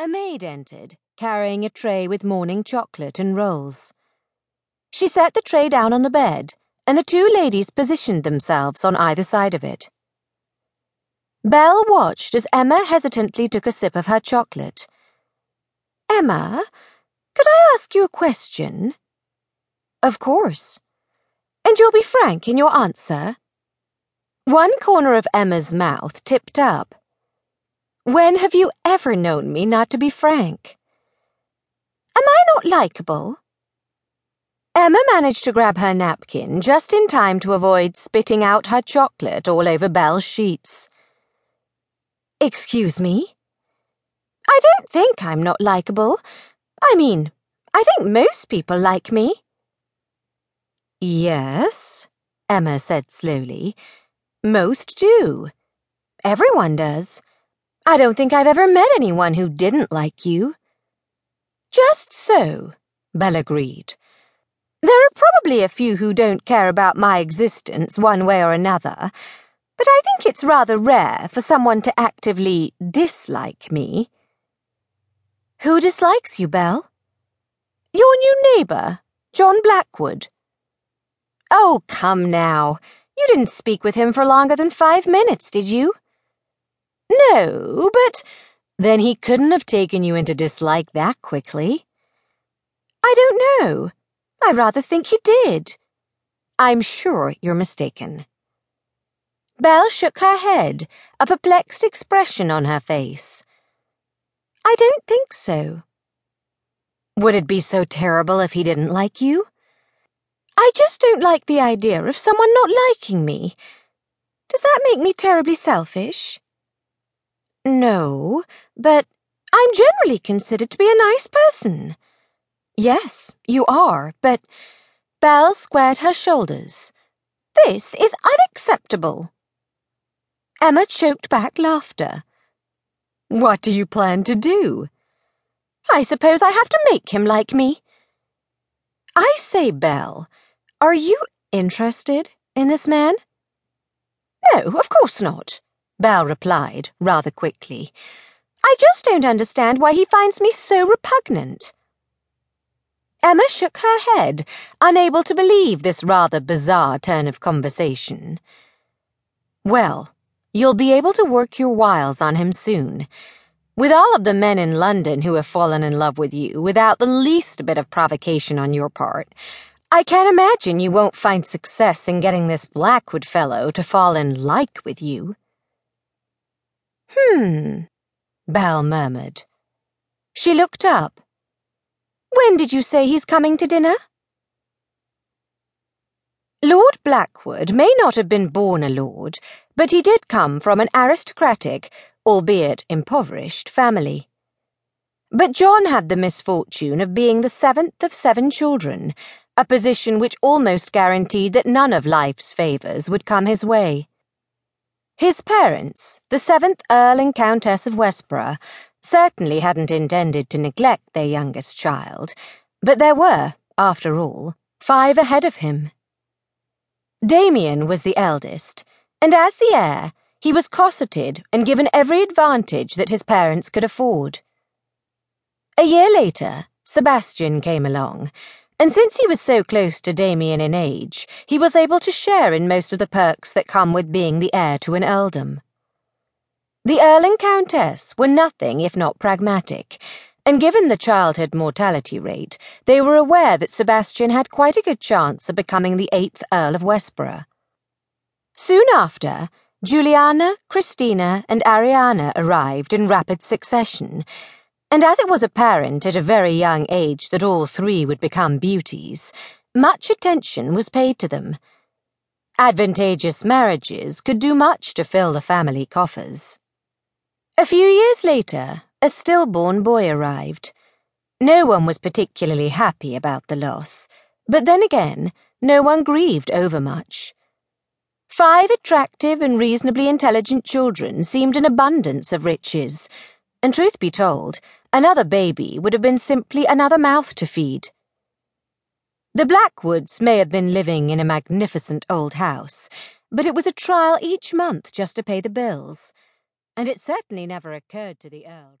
A maid entered, carrying a tray with morning chocolate and rolls. She set the tray down on the bed, and the two ladies positioned themselves on either side of it. Belle watched as Emma hesitantly took a sip of her chocolate. Emma, could I ask you a question? Of course. And you'll be frank in your answer? One corner of Emma's mouth tipped up. When have you ever known me not to be frank? Am I not likable? Emma managed to grab her napkin just in time to avoid spitting out her chocolate all over Belle's sheets. Excuse me? I don't think I'm not likable. I mean, I think most people like me. Yes, Emma said slowly. Most do. Everyone does. I don't think I've ever met anyone who didn't like you. Just so, Belle agreed. There are probably a few who don't care about my existence one way or another, but I think it's rather rare for someone to actively dislike me. Who dislikes you, Belle? Your new neighbour, John Blackwood. Oh, come now. You didn't speak with him for longer than five minutes, did you? No, but then he couldn't have taken you into dislike that quickly. I don't know. I rather think he did. I'm sure you're mistaken. Belle shook her head, a perplexed expression on her face. I don't think so. Would it be so terrible if he didn't like you? I just don't like the idea of someone not liking me. Does that make me terribly selfish? No, but I'm generally considered to be a nice person. Yes, you are, but. Belle squared her shoulders. This is unacceptable. Emma choked back laughter. What do you plan to do? I suppose I have to make him like me. I say, Belle, are you interested in this man? No, of course not. Belle replied, rather quickly. I just don't understand why he finds me so repugnant. Emma shook her head, unable to believe this rather bizarre turn of conversation. Well, you'll be able to work your wiles on him soon. With all of the men in London who have fallen in love with you without the least bit of provocation on your part, I can't imagine you won't find success in getting this Blackwood fellow to fall in like with you. Hmm, Belle murmured. She looked up. When did you say he's coming to dinner? Lord Blackwood may not have been born a lord, but he did come from an aristocratic, albeit impoverished, family. But John had the misfortune of being the seventh of seven children, a position which almost guaranteed that none of life's favours would come his way. His parents, the seventh Earl and Countess of Westborough, certainly hadn't intended to neglect their youngest child, but there were, after all, five ahead of him. Damien was the eldest, and as the heir, he was cosseted and given every advantage that his parents could afford. A year later, Sebastian came along, and since he was so close to Damien in age, he was able to share in most of the perks that come with being the heir to an earldom. The Earl and Countess were nothing if not pragmatic, and given the childhood mortality rate, they were aware that Sebastian had quite a good chance of becoming the eighth Earl of Westborough. Soon after, Juliana, Christina, and Ariana arrived in rapid succession and as it was apparent at a very young age that all three would become beauties, much attention was paid to them. Advantageous marriages could do much to fill the family coffers. A few years later, a stillborn boy arrived. No one was particularly happy about the loss, but then again, no one grieved overmuch. Five attractive and reasonably intelligent children seemed an abundance of riches, and truth be told, Another baby would have been simply another mouth to feed. The Blackwoods may have been living in a magnificent old house, but it was a trial each month just to pay the bills, and it certainly never occurred to the Earl.